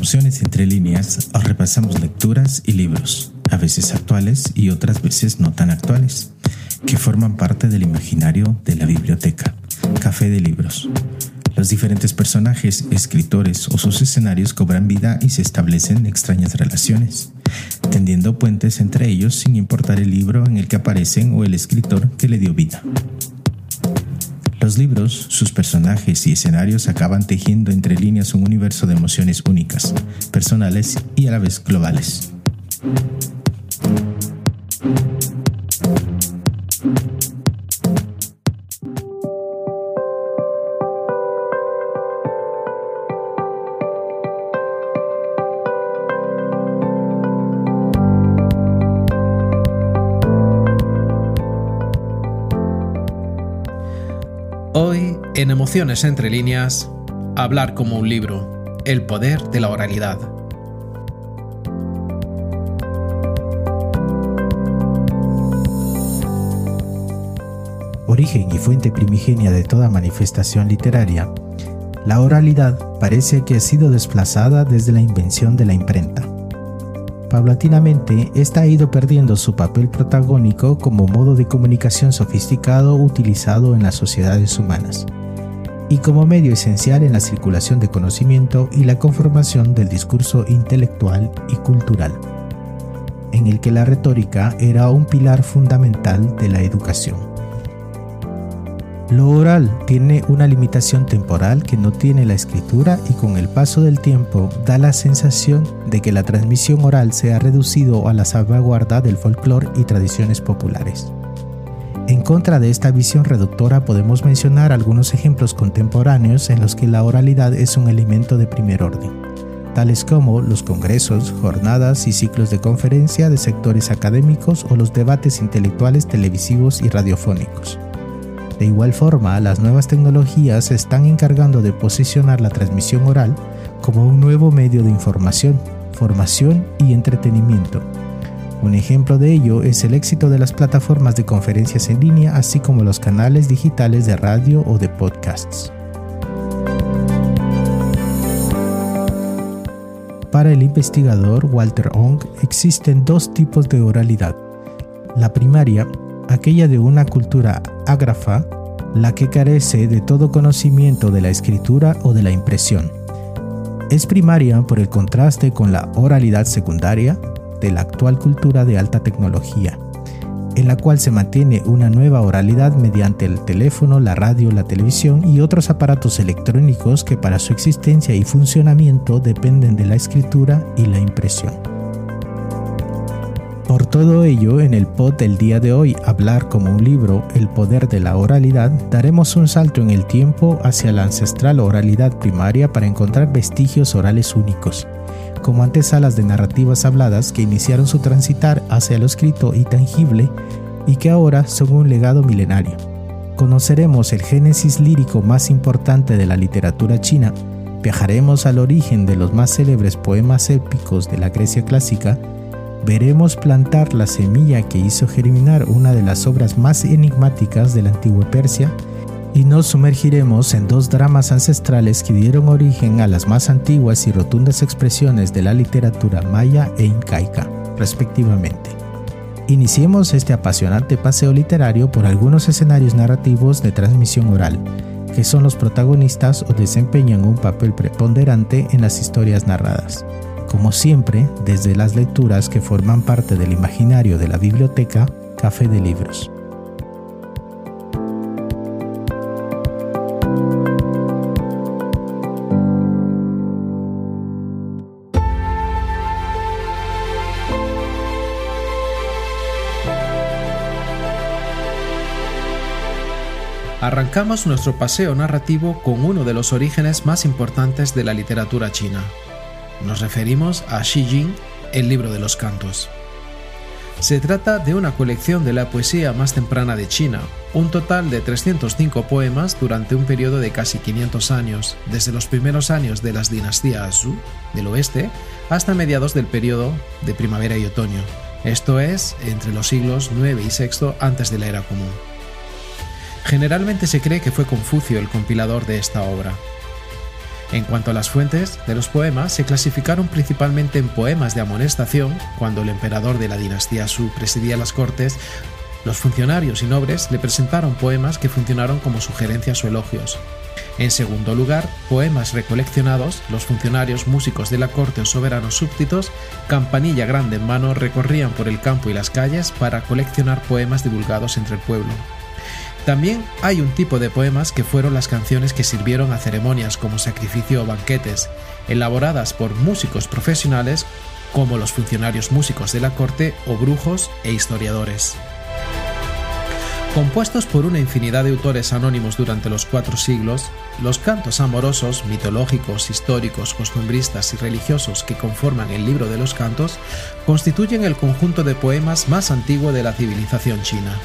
Emociones entre líneas repasamos lecturas y libros, a veces actuales y otras veces no tan actuales, que forman parte del imaginario de la biblioteca, Café de Libros. Los diferentes personajes, escritores o sus escenarios cobran vida y se establecen extrañas relaciones, tendiendo puentes entre ellos sin importar el libro en el que aparecen o el escritor que le dio vida. Los libros, sus personajes y escenarios acaban tejiendo entre líneas un universo de emociones únicas, personales y a la vez globales. En Emociones entre líneas, hablar como un libro, el poder de la oralidad. Origen y fuente primigenia de toda manifestación literaria, la oralidad parece que ha sido desplazada desde la invención de la imprenta. Paulatinamente, esta ha ido perdiendo su papel protagónico como modo de comunicación sofisticado utilizado en las sociedades humanas, y como medio esencial en la circulación de conocimiento y la conformación del discurso intelectual y cultural, en el que la retórica era un pilar fundamental de la educación. Lo oral tiene una limitación temporal que no tiene la escritura y con el paso del tiempo da la sensación de que la transmisión oral se ha reducido a la salvaguarda del folclore y tradiciones populares. En contra de esta visión reductora podemos mencionar algunos ejemplos contemporáneos en los que la oralidad es un elemento de primer orden, tales como los congresos, jornadas y ciclos de conferencia de sectores académicos o los debates intelectuales televisivos y radiofónicos. De igual forma, las nuevas tecnologías se están encargando de posicionar la transmisión oral como un nuevo medio de información, formación y entretenimiento. Un ejemplo de ello es el éxito de las plataformas de conferencias en línea, así como los canales digitales de radio o de podcasts. Para el investigador Walter Ong existen dos tipos de oralidad. La primaria aquella de una cultura ágrafa, la que carece de todo conocimiento de la escritura o de la impresión. Es primaria por el contraste con la oralidad secundaria de la actual cultura de alta tecnología, en la cual se mantiene una nueva oralidad mediante el teléfono, la radio, la televisión y otros aparatos electrónicos que para su existencia y funcionamiento dependen de la escritura y la impresión. Por todo ello, en el pod del día de hoy, Hablar como un libro, el poder de la oralidad, daremos un salto en el tiempo hacia la ancestral oralidad primaria para encontrar vestigios orales únicos, como antesalas de narrativas habladas que iniciaron su transitar hacia lo escrito y tangible y que ahora son un legado milenario. Conoceremos el génesis lírico más importante de la literatura china, viajaremos al origen de los más célebres poemas épicos de la Grecia clásica, veremos plantar la semilla que hizo germinar una de las obras más enigmáticas de la antigua Persia y nos sumergiremos en dos dramas ancestrales que dieron origen a las más antiguas y rotundas expresiones de la literatura maya e incaica, respectivamente. Iniciemos este apasionante paseo literario por algunos escenarios narrativos de transmisión oral, que son los protagonistas o desempeñan un papel preponderante en las historias narradas como siempre, desde las lecturas que forman parte del imaginario de la biblioteca Café de Libros. Arrancamos nuestro paseo narrativo con uno de los orígenes más importantes de la literatura china, nos referimos a Xi Jing, el libro de los cantos. Se trata de una colección de la poesía más temprana de China, un total de 305 poemas durante un periodo de casi 500 años, desde los primeros años de las dinastías Zhou del oeste hasta mediados del periodo de primavera y otoño, esto es, entre los siglos IX y VI antes de la era común. Generalmente se cree que fue Confucio el compilador de esta obra, En cuanto a las fuentes de los poemas, se clasificaron principalmente en poemas de amonestación, cuando el emperador de la dinastía Su presidía las cortes, los funcionarios y nobles le presentaron poemas que funcionaron como sugerencias o elogios. En segundo lugar, poemas recoleccionados, los funcionarios músicos de la corte o soberanos súbditos, campanilla grande en mano, recorrían por el campo y las calles para coleccionar poemas divulgados entre el pueblo. También hay un tipo de poemas que fueron las canciones que sirvieron a ceremonias como sacrificio o banquetes, elaboradas por músicos profesionales como los funcionarios músicos de la corte o brujos e historiadores. Compuestos por una infinidad de autores anónimos durante los cuatro siglos, los cantos amorosos, mitológicos, históricos, costumbristas y religiosos que conforman el libro de los cantos constituyen el conjunto de poemas más antiguo de la civilización china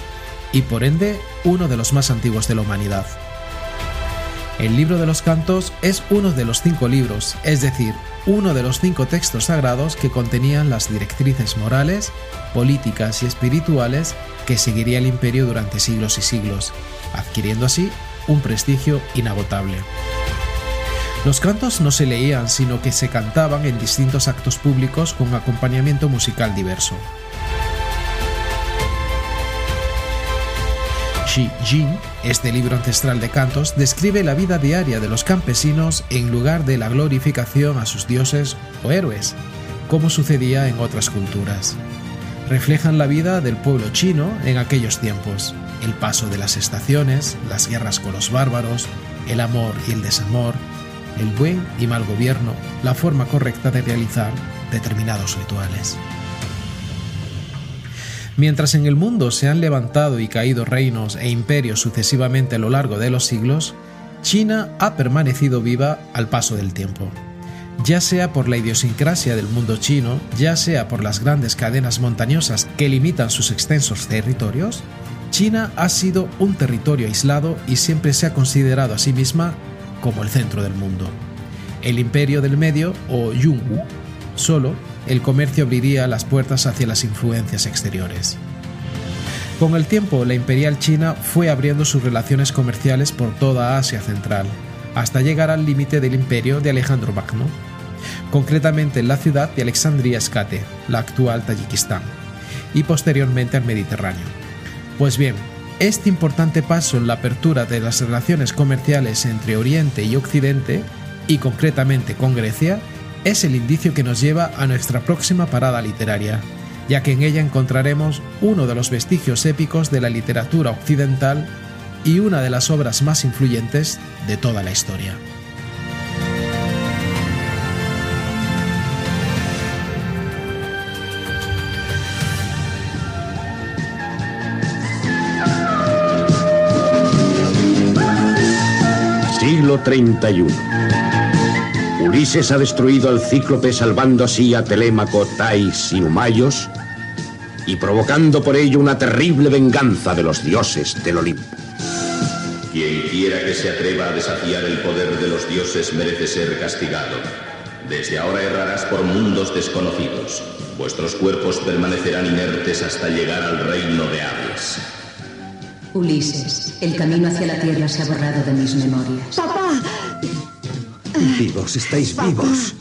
y por ende uno de los más antiguos de la humanidad. El libro de los cantos es uno de los cinco libros, es decir, uno de los cinco textos sagrados que contenían las directrices morales, políticas y espirituales que seguiría el imperio durante siglos y siglos, adquiriendo así un prestigio inagotable. Los cantos no se leían, sino que se cantaban en distintos actos públicos con acompañamiento musical diverso. Shi Jin, este libro ancestral de cantos, describe la vida diaria de los campesinos en lugar de la glorificación a sus dioses o héroes, como sucedía en otras culturas. Reflejan la vida del pueblo chino en aquellos tiempos, el paso de las estaciones, las guerras con los bárbaros, el amor y el desamor, el buen y mal gobierno, la forma correcta de realizar determinados rituales. Mientras en el mundo se han levantado y caído reinos e imperios sucesivamente a lo largo de los siglos, China ha permanecido viva al paso del tiempo. Ya sea por la idiosincrasia del mundo chino, ya sea por las grandes cadenas montañosas que limitan sus extensos territorios, China ha sido un territorio aislado y siempre se ha considerado a sí misma como el centro del mundo. El imperio del medio, o Yungu, solo el comercio abriría las puertas hacia las influencias exteriores. Con el tiempo, la imperial China fue abriendo sus relaciones comerciales por toda Asia Central, hasta llegar al límite del imperio de Alejandro Magno, concretamente en la ciudad de Alexandria Skate, la actual Tayikistán, y posteriormente al Mediterráneo. Pues bien, este importante paso en la apertura de las relaciones comerciales entre Oriente y Occidente, y concretamente con Grecia, es el indicio que nos lleva a nuestra próxima parada literaria, ya que en ella encontraremos uno de los vestigios épicos de la literatura occidental y una de las obras más influyentes de toda la historia. Siglo 31 Ulises ha destruido al cíclope salvando así a Telémaco, Tais y Humayos y provocando por ello una terrible venganza de los dioses del Olimpo. Quien quiera que se atreva a desafiar el poder de los dioses merece ser castigado. Desde ahora errarás por mundos desconocidos. Vuestros cuerpos permanecerán inertes hasta llegar al reino de Hades. Ulises, el camino hacia la Tierra se ha borrado de mis memorias. ¡Papá! Vivos, estáis vivos.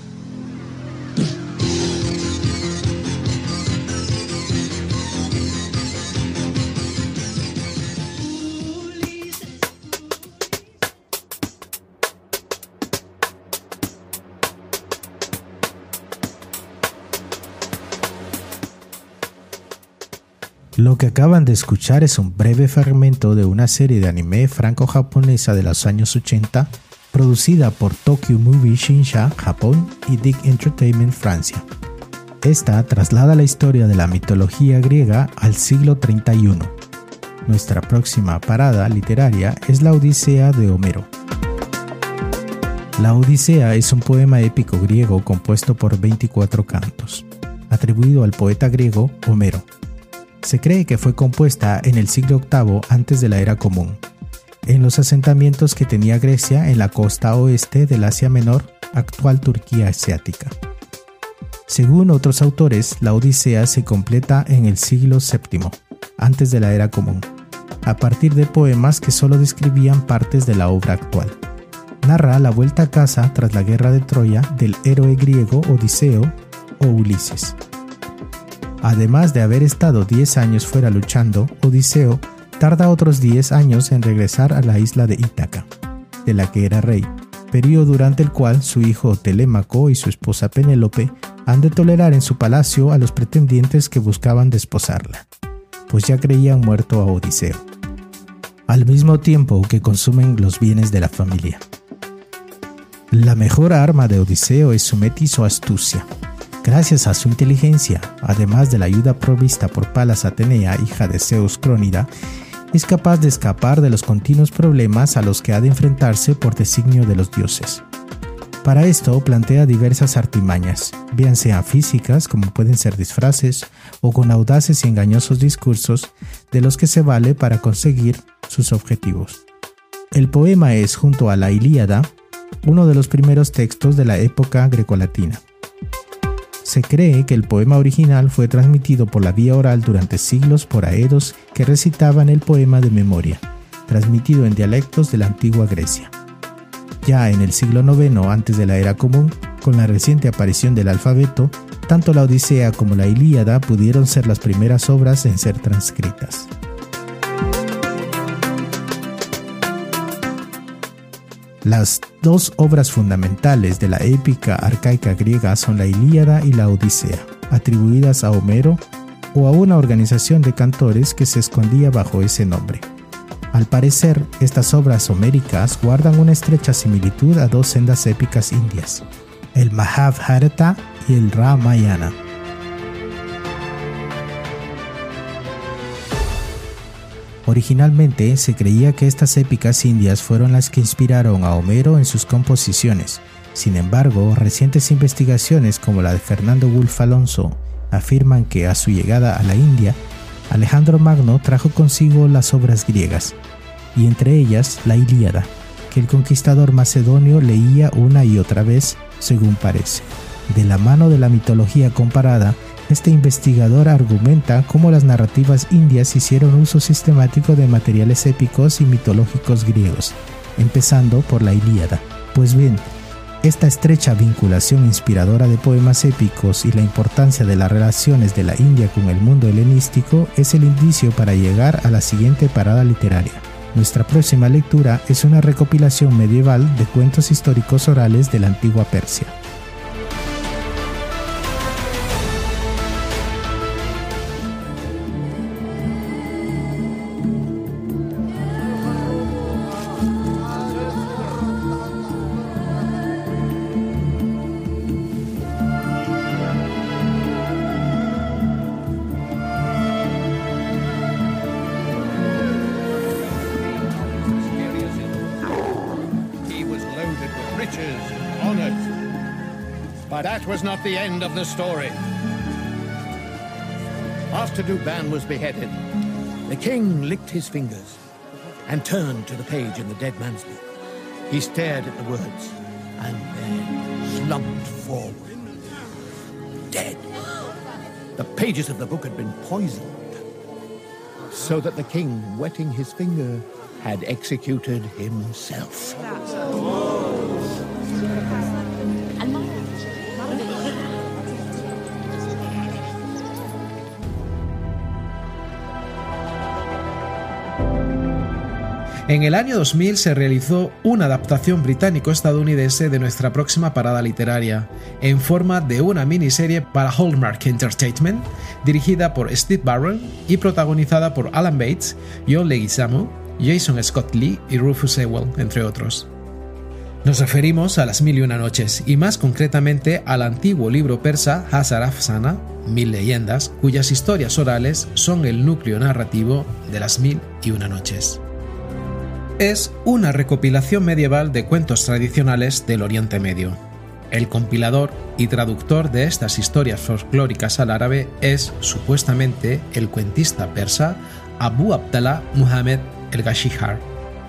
Lo que acaban de escuchar es un breve fragmento de una serie de anime franco-japonesa de los años 80 producida por Tokyo Movie Shinsha, Japón y Dick Entertainment, Francia. Esta traslada la historia de la mitología griega al siglo 31. Nuestra próxima parada literaria es la Odisea de Homero. La Odisea es un poema épico griego compuesto por 24 cantos, atribuido al poeta griego Homero. Se cree que fue compuesta en el siglo VIII antes de la era común en los asentamientos que tenía Grecia en la costa oeste del Asia Menor, actual Turquía asiática. Según otros autores, la Odisea se completa en el siglo VII, antes de la era común, a partir de poemas que solo describían partes de la obra actual. narra la vuelta a casa tras la guerra de Troya del héroe griego Odiseo o Ulises. Además de haber estado 10 años fuera luchando, Odiseo tarda otros 10 años en regresar a la isla de Ítaca, de la que era rey, periodo durante el cual su hijo Telémaco y su esposa Penélope han de tolerar en su palacio a los pretendientes que buscaban desposarla, pues ya creían muerto a Odiseo, al mismo tiempo que consumen los bienes de la familia. La mejor arma de Odiseo es su metizo astucia. Gracias a su inteligencia, además de la ayuda provista por Palas Atenea, hija de Zeus Crónida, es capaz de escapar de los continuos problemas a los que ha de enfrentarse por designio de los dioses. Para esto plantea diversas artimañas, bien sean físicas como pueden ser disfraces o con audaces y engañosos discursos de los que se vale para conseguir sus objetivos. El poema es, junto a la Ilíada, uno de los primeros textos de la época grecolatina. Se cree que el poema original fue transmitido por la vía oral durante siglos por aedos que recitaban el poema de memoria, transmitido en dialectos de la antigua Grecia. Ya en el siglo IX antes de la era común, con la reciente aparición del alfabeto, tanto la Odisea como la Ilíada pudieron ser las primeras obras en ser transcritas. Las dos obras fundamentales de la épica arcaica griega son la Ilíada y la Odisea, atribuidas a Homero o a una organización de cantores que se escondía bajo ese nombre. Al parecer, estas obras homéricas guardan una estrecha similitud a dos sendas épicas indias, el Mahabharata y el Ramayana. Originalmente se creía que estas épicas indias fueron las que inspiraron a Homero en sus composiciones. Sin embargo, recientes investigaciones como la de Fernando Wolf Alonso afirman que a su llegada a la India, Alejandro Magno trajo consigo las obras griegas, y entre ellas la Ilíada, que el conquistador macedonio leía una y otra vez, según parece. De la mano de la mitología comparada, este investigador argumenta cómo las narrativas indias hicieron uso sistemático de materiales épicos y mitológicos griegos, empezando por la Ilíada. Pues bien, esta estrecha vinculación inspiradora de poemas épicos y la importancia de las relaciones de la India con el mundo helenístico es el indicio para llegar a la siguiente parada literaria. Nuestra próxima lectura es una recopilación medieval de cuentos históricos orales de la antigua Persia. That was not the end of the story. After Duban was beheaded, the king licked his fingers and turned to the page in the dead man's book. He stared at the words and then slumped forward, dead. The pages of the book had been poisoned, so that the king, wetting his finger, had executed himself. En el año 2000 se realizó una adaptación británico-estadounidense de nuestra próxima parada literaria, en forma de una miniserie para Hallmark Entertainment, dirigida por Steve Barron y protagonizada por Alan Bates, John Leguizamo, Jason Scott Lee y Rufus Sewell, entre otros. Nos referimos a las Mil y Una Noches, y más concretamente al antiguo libro persa Hazar Afsana, Mil Leyendas, cuyas historias orales son el núcleo narrativo de las Mil y Una Noches es una recopilación medieval de cuentos tradicionales del Oriente Medio. El compilador y traductor de estas historias folclóricas al árabe es, supuestamente, el cuentista persa Abu Abdallah Muhammad el-Gashihar.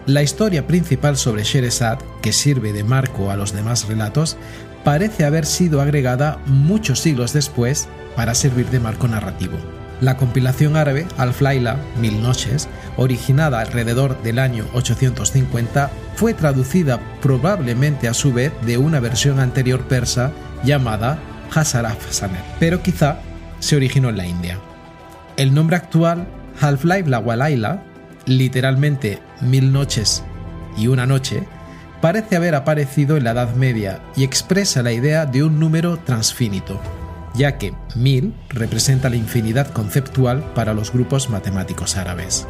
La historia principal sobre Sherezad, que sirve de marco a los demás relatos, parece haber sido agregada muchos siglos después para servir de marco narrativo. La compilación árabe Al-Flaila, Mil Noches, originada alrededor del año 850, fue traducida probablemente a su vez de una versión anterior persa llamada Hasaraf Sanet, pero quizá se originó en la India. El nombre actual, Half-Life La literalmente Mil Noches y una Noche, parece haber aparecido en la Edad Media y expresa la idea de un número transfinito, ya que mil representa la infinidad conceptual para los grupos matemáticos árabes.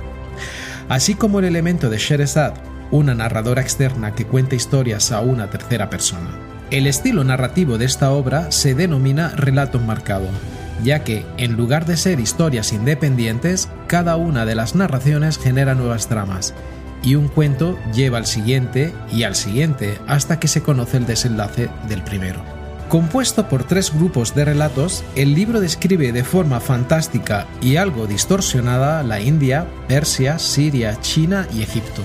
Así como el elemento de Sherezad, una narradora externa que cuenta historias a una tercera persona. El estilo narrativo de esta obra se denomina relato marcado, ya que, en lugar de ser historias independientes, cada una de las narraciones genera nuevas tramas, y un cuento lleva al siguiente y al siguiente hasta que se conoce el desenlace del primero. Compuesto por tres grupos de relatos, el libro describe de forma fantástica y algo distorsionada la India, Persia, Siria, China y Egipto.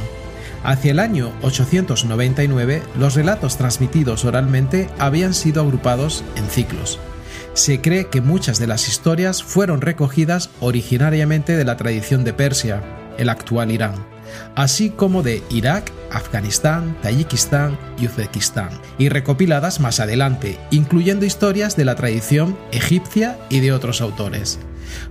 Hacia el año 899, los relatos transmitidos oralmente habían sido agrupados en ciclos. Se cree que muchas de las historias fueron recogidas originariamente de la tradición de Persia, el actual Irán, así como de Irak, Afganistán, Tayikistán y Uzbekistán, y recopiladas más adelante, incluyendo historias de la tradición egipcia y de otros autores.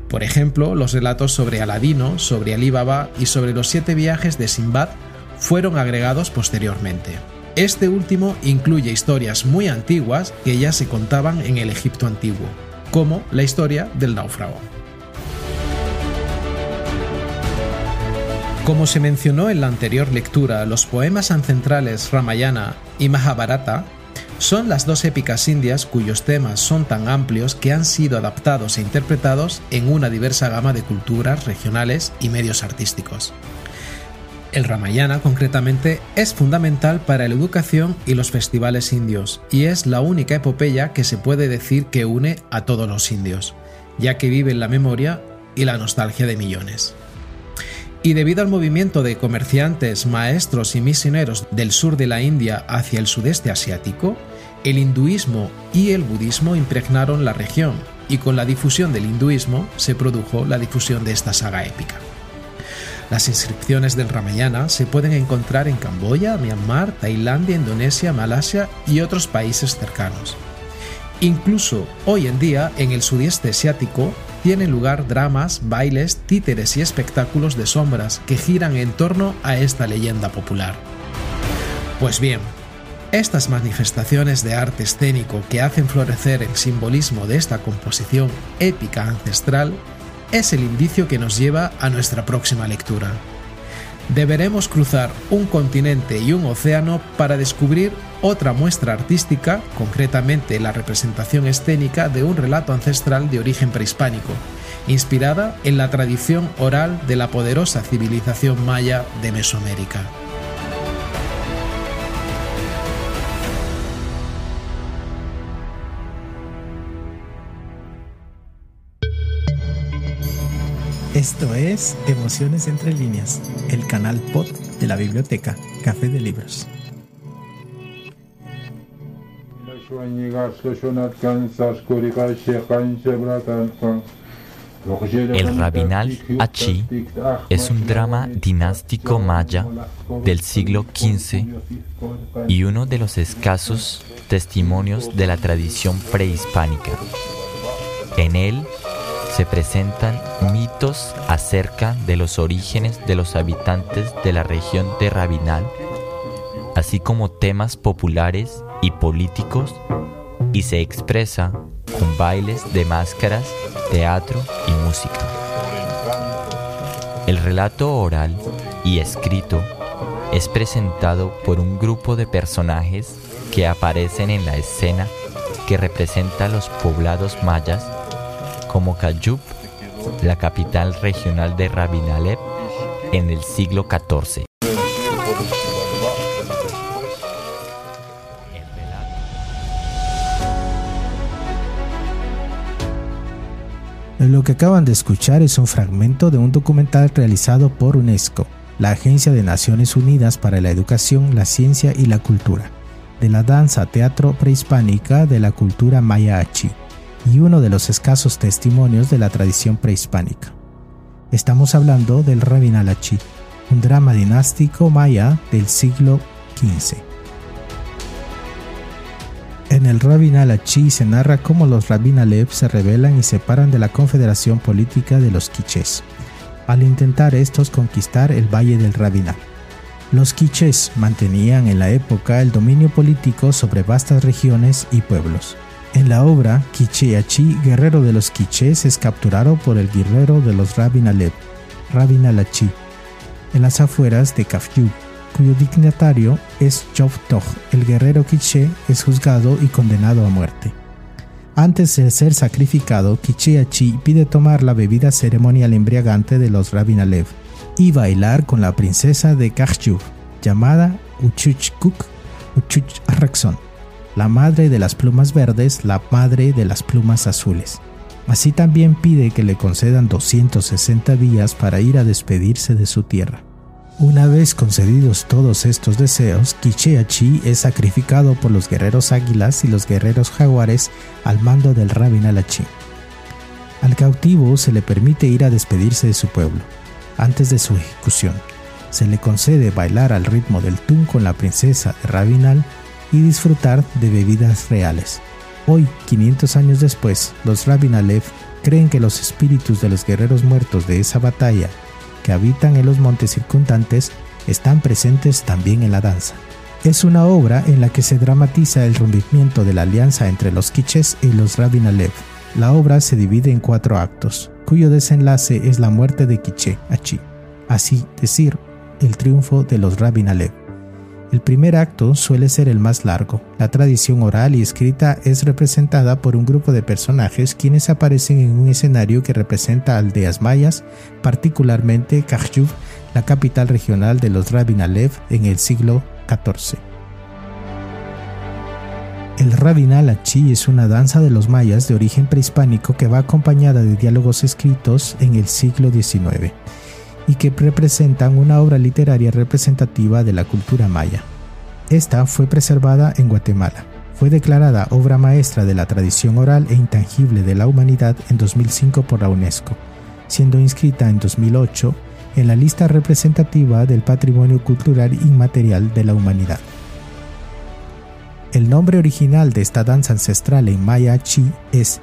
Por ejemplo, los relatos sobre Aladino, sobre Ali Baba y sobre los siete viajes de Simbad fueron agregados posteriormente. Este último incluye historias muy antiguas que ya se contaban en el Egipto antiguo, como la historia del náufrago. Como se mencionó en la anterior lectura, los poemas ancestrales Ramayana y Mahabharata son las dos épicas indias cuyos temas son tan amplios que han sido adaptados e interpretados en una diversa gama de culturas regionales y medios artísticos. El Ramayana, concretamente, es fundamental para la educación y los festivales indios, y es la única epopeya que se puede decir que une a todos los indios, ya que vive en la memoria y la nostalgia de millones y debido al movimiento de comerciantes, maestros y misioneros del sur de la India hacia el sudeste asiático, el hinduismo y el budismo impregnaron la región, y con la difusión del hinduismo se produjo la difusión de esta saga épica. Las inscripciones del Ramayana se pueden encontrar en Camboya, Myanmar, Tailandia, Indonesia, Malasia y otros países cercanos. Incluso hoy en día en el sudeste asiático tienen lugar dramas, bailes, títeres y espectáculos de sombras que giran en torno a esta leyenda popular. Pues bien, estas manifestaciones de arte escénico que hacen florecer el simbolismo de esta composición épica ancestral es el indicio que nos lleva a nuestra próxima lectura. Deberemos cruzar un continente y un océano para descubrir otra muestra artística, concretamente la representación escénica de un relato ancestral de origen prehispánico, inspirada en la tradición oral de la poderosa civilización maya de Mesoamérica. Esto es Emociones entre líneas, el canal pod de la biblioteca Café de Libros. El Rabinal Achi es un drama dinástico maya del siglo XV y uno de los escasos testimonios de la tradición prehispánica. En él se presentan mitos acerca de los orígenes de los habitantes de la región de Rabinal, así como temas populares y políticos, y se expresa con bailes de máscaras, teatro y música. El relato oral y escrito es presentado por un grupo de personajes que aparecen en la escena que representa los poblados mayas como Cayub, la capital regional de Rabinaleb, en el siglo XIV. Lo que acaban de escuchar es un fragmento de un documental realizado por UNESCO, la Agencia de Naciones Unidas para la Educación, la Ciencia y la Cultura, de la danza teatro prehispánica de la cultura maya y uno de los escasos testimonios de la tradición prehispánica. Estamos hablando del Rabin un drama dinástico maya del siglo XV. En el Rabin al se narra cómo los Rabin Alev se rebelan y separan de la confederación política de los quichés, al intentar estos conquistar el valle del Rabinal. Los quichés mantenían en la época el dominio político sobre vastas regiones y pueblos. En la obra, Quicheachi, guerrero de los quichés, es capturado por el guerrero de los Rabin Alev, Rabin Alachi, en las afueras de Kafyu, cuyo dignatario es Tog, el guerrero quiché, es juzgado y condenado a muerte. Antes de ser sacrificado, Kicheachi pide tomar la bebida ceremonial embriagante de los Rabin Alev y bailar con la princesa de Kafyu, llamada Uchuchkuk Uchuch la madre de las plumas verdes, la madre de las plumas azules. Así también pide que le concedan 260 días para ir a despedirse de su tierra. Una vez concedidos todos estos deseos, Kicheachi es sacrificado por los guerreros águilas y los guerreros jaguares al mando del Rabin Alachi. Al cautivo se le permite ir a despedirse de su pueblo. Antes de su ejecución, se le concede bailar al ritmo del tun con la princesa de Rabinal y disfrutar de bebidas reales. Hoy, 500 años después, los Rabinalev creen que los espíritus de los guerreros muertos de esa batalla que habitan en los montes circundantes están presentes también en la danza. Es una obra en la que se dramatiza el rompimiento de la alianza entre los quiches y los Rabin Alev. La obra se divide en cuatro actos, cuyo desenlace es la muerte de Quiché, Achi, así decir, el triunfo de los Rabin Alev. El primer acto suele ser el más largo. La tradición oral y escrita es representada por un grupo de personajes quienes aparecen en un escenario que representa aldeas mayas, particularmente Kajyuv, la capital regional de los Rabin Alev en el siglo XIV. El Rabinal Achi es una danza de los mayas de origen prehispánico que va acompañada de diálogos escritos en el siglo XIX y que representan una obra literaria representativa de la cultura maya. Esta fue preservada en Guatemala. Fue declarada obra maestra de la tradición oral e intangible de la humanidad en 2005 por la UNESCO, siendo inscrita en 2008 en la lista representativa del patrimonio cultural inmaterial de la humanidad. El nombre original de esta danza ancestral en maya chi es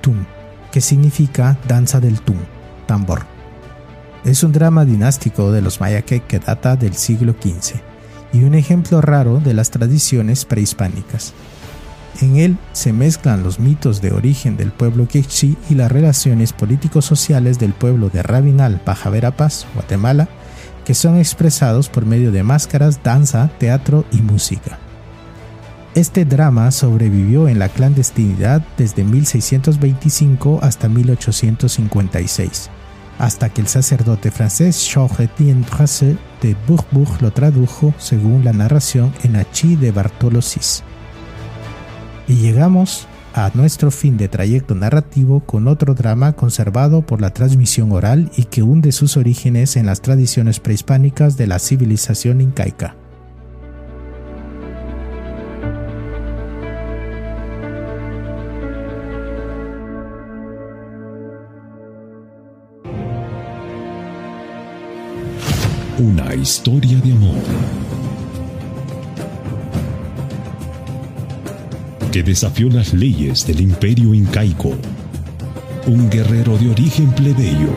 Tun, que significa danza del tun, tambor. Es un drama dinástico de los Mayaque que data del siglo XV y un ejemplo raro de las tradiciones prehispánicas. En él se mezclan los mitos de origen del pueblo quechí y las relaciones político-sociales del pueblo de Rabinal, Baja Verapaz, Guatemala, que son expresados por medio de máscaras, danza, teatro y música. Este drama sobrevivió en la clandestinidad desde 1625 hasta 1856 hasta que el sacerdote francés Jean-Étienne Brasseux de Bourbourg lo tradujo según la narración en Achi de Bartolosis. Y llegamos a nuestro fin de trayecto narrativo con otro drama conservado por la transmisión oral y que hunde sus orígenes en las tradiciones prehispánicas de la civilización incaica. Una historia de amor. Que desafió las leyes del imperio incaico. Un guerrero de origen plebeyo.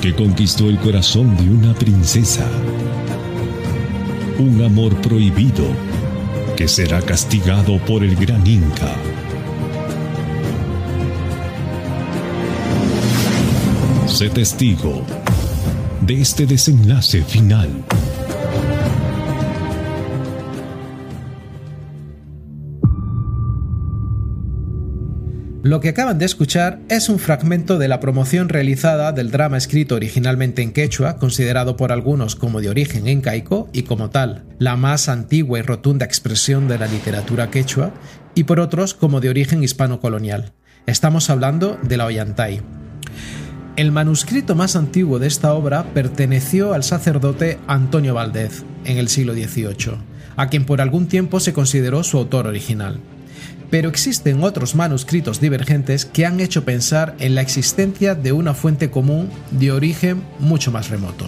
Que conquistó el corazón de una princesa. Un amor prohibido que será castigado por el gran Inca. Sé testigo de este desenlace final. Lo que acaban de escuchar es un fragmento de la promoción realizada del drama escrito originalmente en quechua, considerado por algunos como de origen incaico y como tal, la más antigua y rotunda expresión de la literatura quechua, y por otros como de origen hispano-colonial. Estamos hablando de la Ollantay. El manuscrito más antiguo de esta obra perteneció al sacerdote Antonio Valdez en el siglo XVIII, a quien por algún tiempo se consideró su autor original. pero existen otros manuscritos divergentes que han hecho pensar en la existencia de una fuente común de origen mucho más remoto.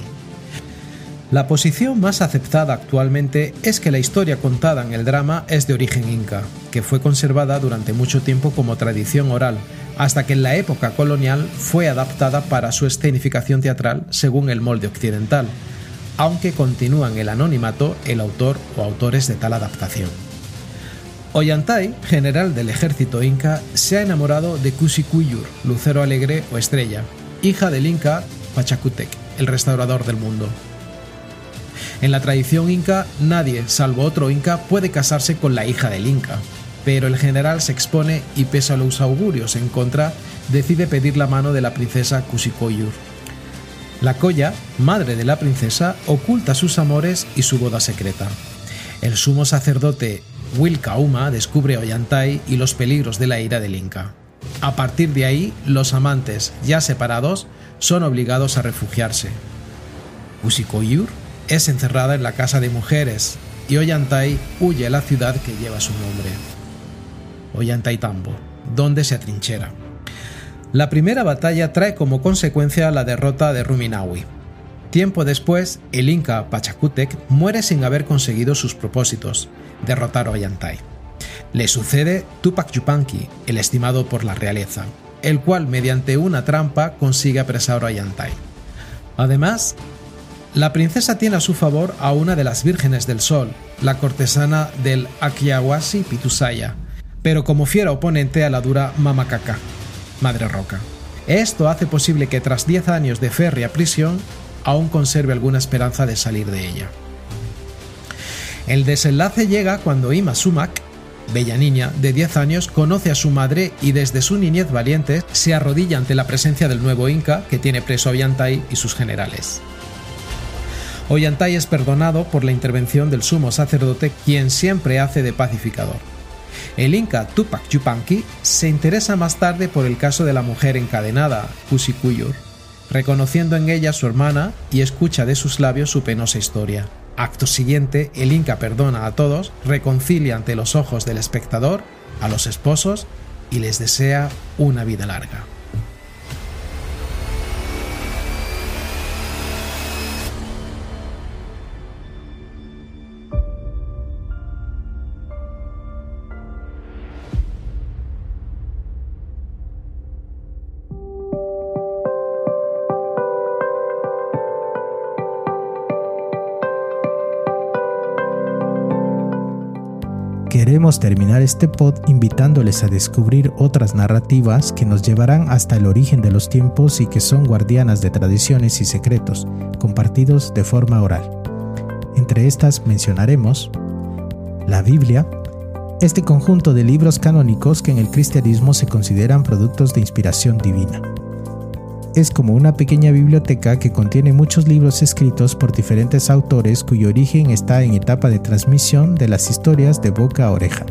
La posición más aceptada actualmente es que la historia contada en el drama es de origen inca, que fue conservada durante mucho tiempo como tradición oral, hasta que en la época colonial fue adaptada para su escenificación teatral según el molde occidental, aunque continúan el anonimato el autor o autores de tal adaptación. Ollantay, general del ejército inca, se ha enamorado de Kusikuyur, lucero alegre o estrella, hija del inca Pachacutec, el restaurador del mundo. En la tradición inca, nadie, salvo otro inca, puede casarse con la hija del inca, pero el general se expone y pese a los augurios en contra, decide pedir la mano de la princesa Kusikoyur. La Koya, madre de la princesa, oculta sus amores y su boda secreta. El sumo sacerdote Wilkauma descubre Ollantay y los peligros de la ira del Inca. A partir de ahí, los amantes, ya separados, son obligados a refugiarse. Kusikoyur es encerrada en la casa de mujeres y Ollantay huye a la ciudad que lleva su nombre. Ollantaytambo, donde se atrinchera. La primera batalla trae como consecuencia la derrota de Ruminawi. Tiempo después, el inca Pachacútec muere sin haber conseguido sus propósitos, derrotar a Ollantay. Le sucede Tupac Yupanqui, el estimado por la realeza, el cual mediante una trampa consigue apresar a Ollantay. Además, la princesa tiene a su favor a una de las vírgenes del sol, la cortesana del Akiawasi Pitusaya, pero como fiera oponente a la dura Mamacaca, Madre Roca. Esto hace posible que tras 10 años de férrea prisión, aún conserve alguna esperanza de salir de ella. El desenlace llega cuando Ima Sumac, bella niña de 10 años, conoce a su madre y desde su niñez valiente se arrodilla ante la presencia del nuevo Inca que tiene preso a Ollantay y sus generales. Ollantay es perdonado por la intervención del sumo sacerdote, quien siempre hace de pacificador. El inca Tupac Yupanqui se interesa más tarde por el caso de la mujer encadenada, Kusikuyur, reconociendo en ella a su hermana y escucha de sus labios su penosa historia. Acto siguiente, el inca perdona a todos, reconcilia ante los ojos del espectador a los esposos y les desea una vida larga. Terminar este pod invitándoles a descubrir otras narrativas que nos llevarán hasta el origen de los tiempos y que son guardianas de tradiciones y secretos, compartidos de forma oral. Entre estas mencionaremos la Biblia, este conjunto de libros canónicos que en el cristianismo se consideran productos de inspiración divina es como una pequeña biblioteca que contiene muchos libros escritos por diferentes autores cuyo origen está en etapa de transmisión de las historias de boca a oreja.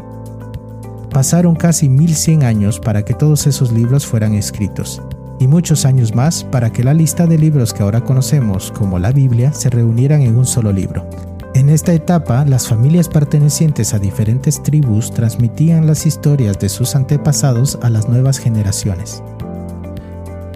Pasaron casi 1100 años para que todos esos libros fueran escritos, y muchos años más para que la lista de libros que ahora conocemos como la Biblia se reunieran en un solo libro. En esta etapa, las familias pertenecientes a diferentes tribus transmitían las historias de sus antepasados a las nuevas generaciones.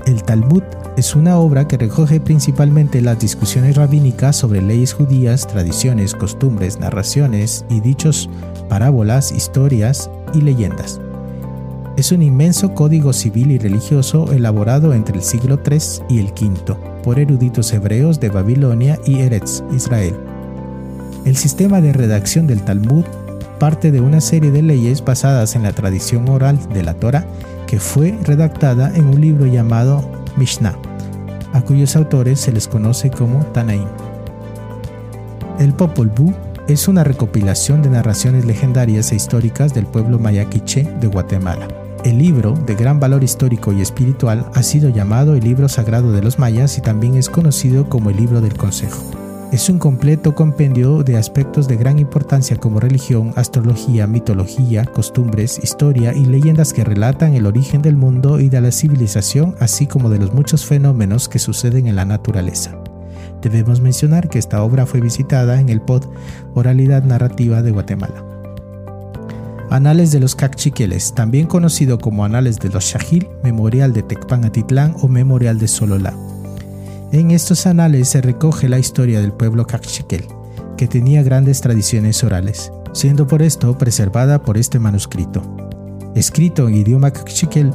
El Talmud es una obra que recoge principalmente las discusiones rabínicas sobre leyes judías, tradiciones, costumbres, narraciones y dichos, parábolas, historias y leyendas. Es un inmenso código civil y religioso elaborado entre el siglo III y el V por eruditos hebreos de Babilonia y Eretz, Israel. El sistema de redacción del Talmud parte de una serie de leyes basadas en la tradición oral de la Torah que fue redactada en un libro llamado Mishnah, a cuyos autores se les conoce como Tanaim. El Popol Vuh es una recopilación de narraciones legendarias e históricas del pueblo mayaquiche de Guatemala. El libro, de gran valor histórico y espiritual, ha sido llamado el libro sagrado de los mayas y también es conocido como el libro del consejo. Es un completo compendio de aspectos de gran importancia como religión, astrología, mitología, costumbres, historia y leyendas que relatan el origen del mundo y de la civilización, así como de los muchos fenómenos que suceden en la naturaleza. Debemos mencionar que esta obra fue visitada en el pod Oralidad Narrativa de Guatemala. Anales de los Cachiqueles, también conocido como Anales de los Shahil, Memorial de Tecpanatitlán o Memorial de Sololá. En estos anales se recoge la historia del pueblo cachiquel, que tenía grandes tradiciones orales, siendo por esto preservada por este manuscrito. Escrito en idioma cachiquel,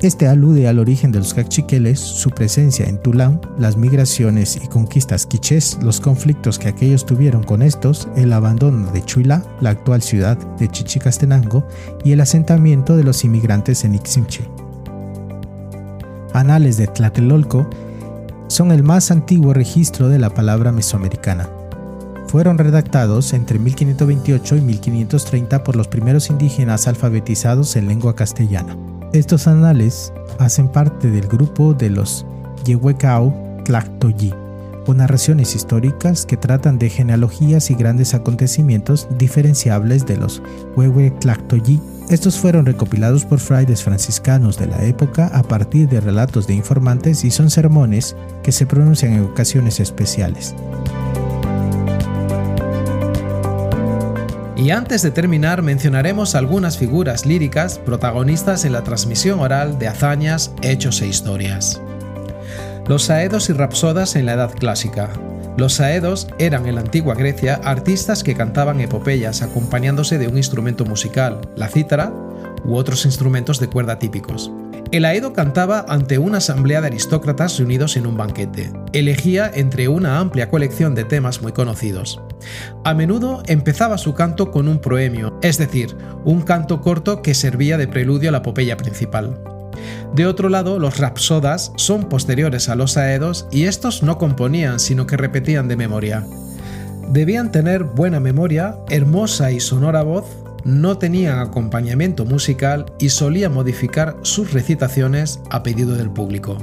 este alude al origen de los cachiqueles, su presencia en Tulán, las migraciones y conquistas quichés, los conflictos que aquellos tuvieron con estos, el abandono de Chuila, la actual ciudad de Chichicastenango, y el asentamiento de los inmigrantes en Iximche. Anales de Tlatelolco son el más antiguo registro de la palabra mesoamericana. Fueron redactados entre 1528 y 1530 por los primeros indígenas alfabetizados en lengua castellana. Estos anales hacen parte del grupo de los Yehuecao Tlactoyi, o narraciones históricas que tratan de genealogías y grandes acontecimientos diferenciables de los Huehue Tlactoyi. Estos fueron recopilados por frailes franciscanos de la época a partir de relatos de informantes y son sermones que se pronuncian en ocasiones especiales. Y antes de terminar mencionaremos algunas figuras líricas protagonistas en la transmisión oral de hazañas, hechos e historias. Los saedos y rapsodas en la Edad Clásica. Los saedos eran en la antigua Grecia artistas que cantaban epopeyas acompañándose de un instrumento musical, la cítara, u otros instrumentos de cuerda típicos. El Aedo cantaba ante una asamblea de aristócratas reunidos en un banquete. Elegía entre una amplia colección de temas muy conocidos. A menudo empezaba su canto con un proemio, es decir, un canto corto que servía de preludio a la epopeya principal. De otro lado, los rapsodas son posteriores a los aedos y estos no componían, sino que repetían de memoria. Debían tener buena memoria, hermosa y sonora voz, no tenían acompañamiento musical y solían modificar sus recitaciones a pedido del público.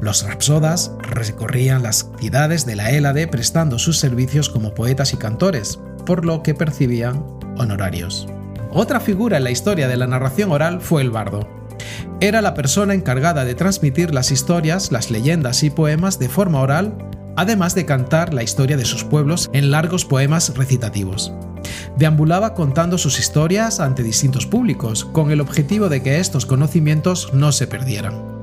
Los rapsodas recorrían las ciudades de la Hélade prestando sus servicios como poetas y cantores, por lo que percibían honorarios. Otra figura en la historia de la narración oral fue el bardo. Era la persona encargada de transmitir las historias, las leyendas y poemas de forma oral, además de cantar la historia de sus pueblos en largos poemas recitativos deambulaba contando sus historias ante distintos públicos, con el objetivo de que estos conocimientos no se perdieran.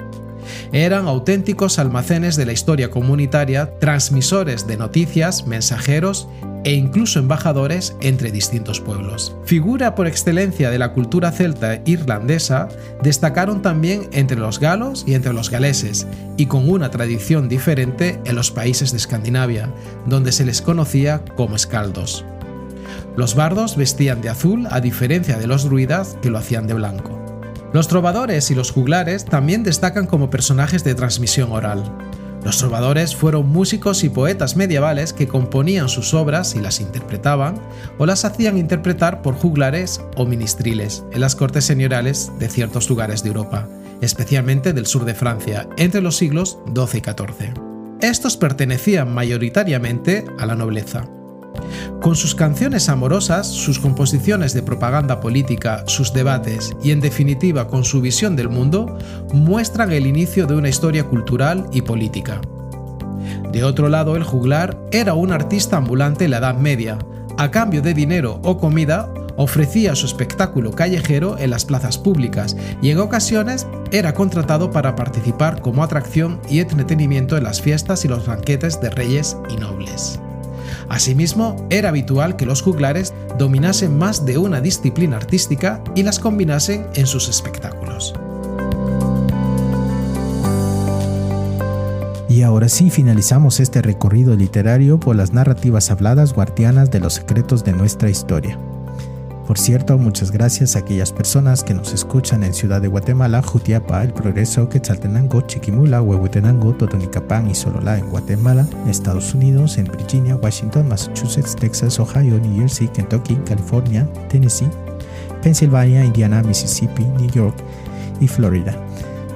Eran auténticos almacenes de la historia comunitaria, transmisores de noticias, mensajeros e incluso embajadores entre distintos pueblos. Figura por excelencia de la cultura celta irlandesa, destacaron también entre los galos y entre los galeses, y con una tradición diferente en los países de Escandinavia, donde se les conocía como escaldos. Los bardos vestían de azul a diferencia de los druidas que lo hacían de blanco. Los trovadores y los juglares también destacan como personajes de transmisión oral. Los trovadores fueron músicos y poetas medievales que componían sus obras y las interpretaban o las hacían interpretar por juglares o ministriles en las cortes señoriales de ciertos lugares de Europa, especialmente del sur de Francia, entre los siglos XII y XIV. Estos pertenecían mayoritariamente a la nobleza. Con sus canciones amorosas, sus composiciones de propaganda política, sus debates y en definitiva con su visión del mundo, muestran el inicio de una historia cultural y política. De otro lado, el juglar era un artista ambulante en la Edad Media. A cambio de dinero o comida, ofrecía su espectáculo callejero en las plazas públicas y en ocasiones era contratado para participar como atracción y entretenimiento en las fiestas y los banquetes de reyes y nobles. Asimismo, era habitual que los juglares dominasen más de una disciplina artística y las combinasen en sus espectáculos. Y ahora sí finalizamos este recorrido literario por las narrativas habladas guardianas de los secretos de nuestra historia. Por cierto, muchas gracias a aquellas personas que nos escuchan en Ciudad de Guatemala, Jutiapa, El Progreso, Quetzaltenango, Chiquimula, Huehuetenango, Totonicapán y Sololá en Guatemala, Estados Unidos, en Virginia, Washington, Massachusetts, Texas, Ohio, New Jersey, Kentucky, California, Tennessee, Pensilvania, Indiana, Mississippi, New York y Florida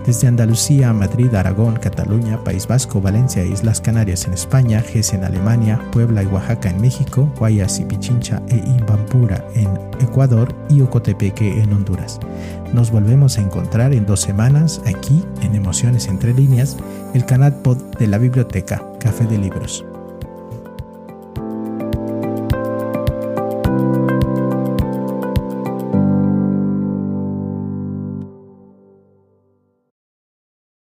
desde Andalucía, Madrid, Aragón, Cataluña, País Vasco, Valencia e Islas Canarias en España, Gese en Alemania, Puebla y Oaxaca en México, Guayas y Pichincha e Ibampura en Ecuador y Ocotepeque en Honduras. Nos volvemos a encontrar en dos semanas aquí en Emociones Entre Líneas, el canal pod de la biblioteca Café de Libros.